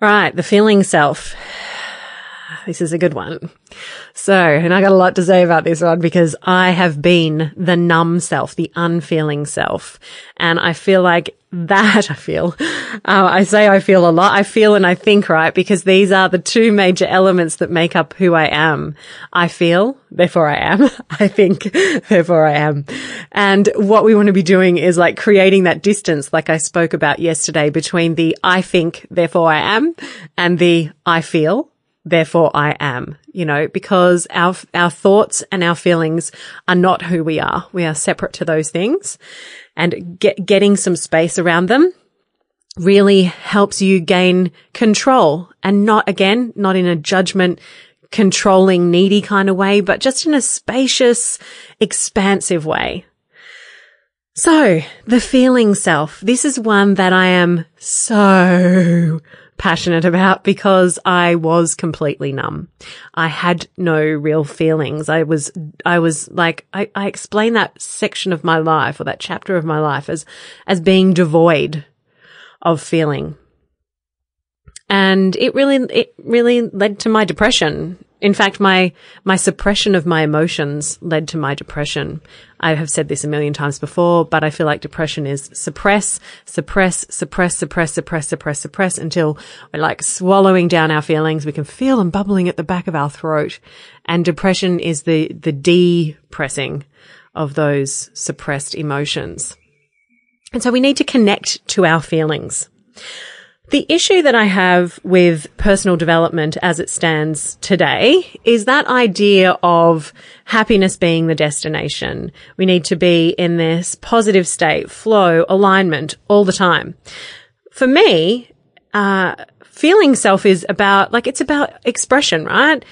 Right, the feeling self. This is a good one. So, and I got a lot to say about this one because I have been the numb self, the unfeeling self. And I feel like that I feel, uh, I say I feel a lot. I feel and I think, right? Because these are the two major elements that make up who I am. I feel, therefore I am. I think, therefore I am. And what we want to be doing is like creating that distance, like I spoke about yesterday between the I think, therefore I am and the I feel, therefore I am, you know, because our, our thoughts and our feelings are not who we are. We are separate to those things and get, getting some space around them really helps you gain control and not again, not in a judgment, controlling, needy kind of way, but just in a spacious, expansive way. So the feeling self, this is one that I am so passionate about because I was completely numb. I had no real feelings. I was, I was like, I, I explain that section of my life or that chapter of my life as, as being devoid of feeling. And it really, it really led to my depression in fact, my, my suppression of my emotions led to my depression. I have said this a million times before, but I feel like depression is suppress, suppress, suppress, suppress, suppress, suppress, suppress until we're like swallowing down our feelings. We can feel them bubbling at the back of our throat. And depression is the, the depressing of those suppressed emotions. And so we need to connect to our feelings. The issue that I have with personal development as it stands today is that idea of happiness being the destination. We need to be in this positive state, flow, alignment all the time. For me, uh, feeling self is about, like, it's about expression, right?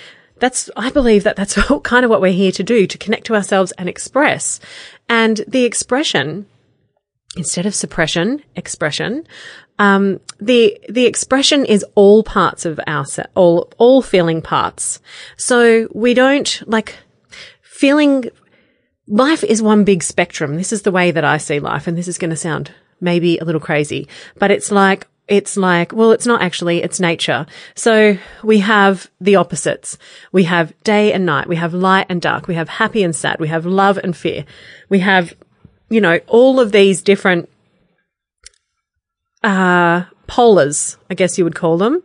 That's, I believe that that's kind of what we're here to do, to connect to ourselves and express. And the expression, instead of suppression, expression, um, the the expression is all parts of our all all feeling parts. So we don't like feeling. Life is one big spectrum. This is the way that I see life, and this is going to sound maybe a little crazy, but it's like it's like, well, it's not actually, it's nature. So we have the opposites. We have day and night. We have light and dark. We have happy and sad. We have love and fear. We have, you know, all of these different uh, polars, I guess you would call them.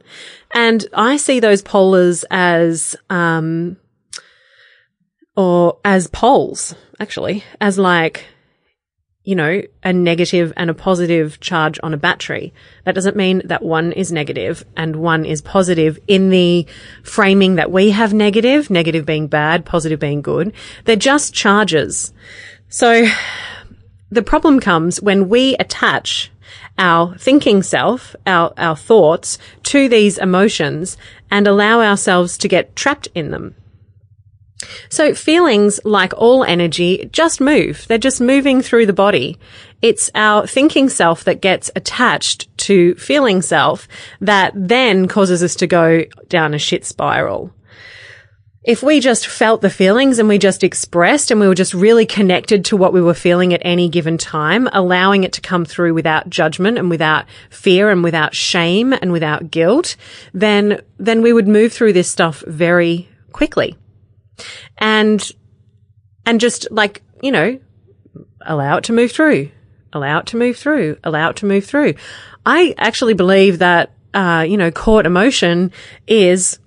And I see those polars as, um, or as poles, actually, as like, you know, a negative and a positive charge on a battery. That doesn't mean that one is negative and one is positive in the framing that we have negative, negative being bad, positive being good. They're just charges. So the problem comes when we attach our thinking self, our, our thoughts to these emotions and allow ourselves to get trapped in them. So feelings, like all energy, just move. They're just moving through the body. It's our thinking self that gets attached to feeling self that then causes us to go down a shit spiral if we just felt the feelings and we just expressed and we were just really connected to what we were feeling at any given time, allowing it to come through without judgment and without fear and without shame and without guilt, then, then we would move through this stuff very quickly. And, and just like, you know, allow it to move through, allow it to move through, allow it to move through. I actually believe that, uh, you know, caught emotion is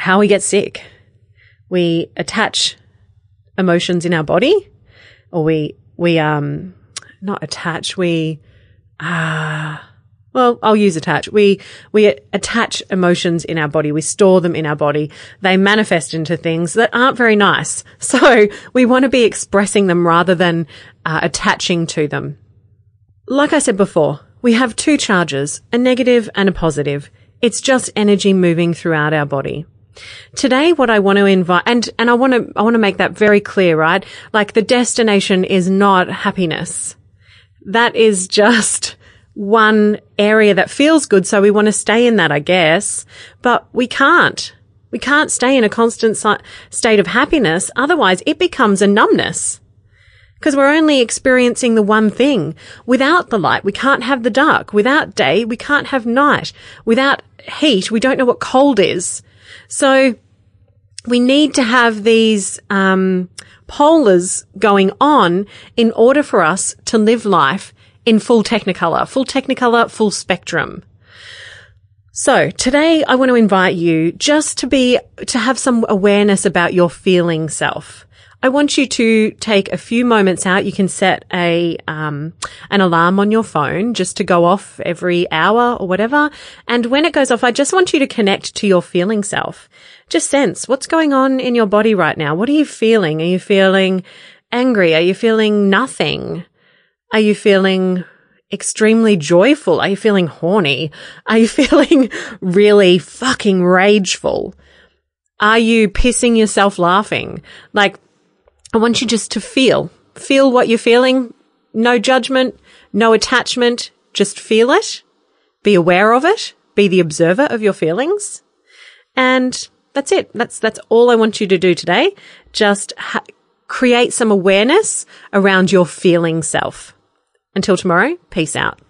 how we get sick. We attach emotions in our body or we, we, um, not attach, we, ah, uh, well, I'll use attach. We, we attach emotions in our body. We store them in our body. They manifest into things that aren't very nice. So we want to be expressing them rather than uh, attaching to them. Like I said before, we have two charges, a negative and a positive. It's just energy moving throughout our body. Today, what I want to invite, and, and I want to, I want to make that very clear, right? Like the destination is not happiness. That is just one area that feels good. So we want to stay in that, I guess, but we can't. We can't stay in a constant state of happiness. Otherwise it becomes a numbness. because we're only experiencing the one thing. Without the light, we can't have the dark. Without day, we can't have night. Without heat, we don't know what cold is. So we need to have these um, polars going on in order for us to live life in full technicolor, full technicolor, full spectrum. So today I want to invite you just to be, to have some awareness about your feeling self. I want you to take a few moments out. You can set a um, an alarm on your phone just to go off every hour or whatever. And when it goes off, I just want you to connect to your feeling self. Just sense what's going on in your body right now. What are you feeling? Are you feeling angry? Are you feeling nothing? Are you feeling extremely joyful? Are you feeling horny? Are you feeling really fucking rageful? Are you pissing yourself laughing? Like, I want you just to feel, feel what you're feeling. No judgment, no attachment. Just feel it. Be aware of it. Be the observer of your feelings. And that's it. That's, that's all I want you to do today. Just ha- create some awareness around your feeling self. Until tomorrow, peace out.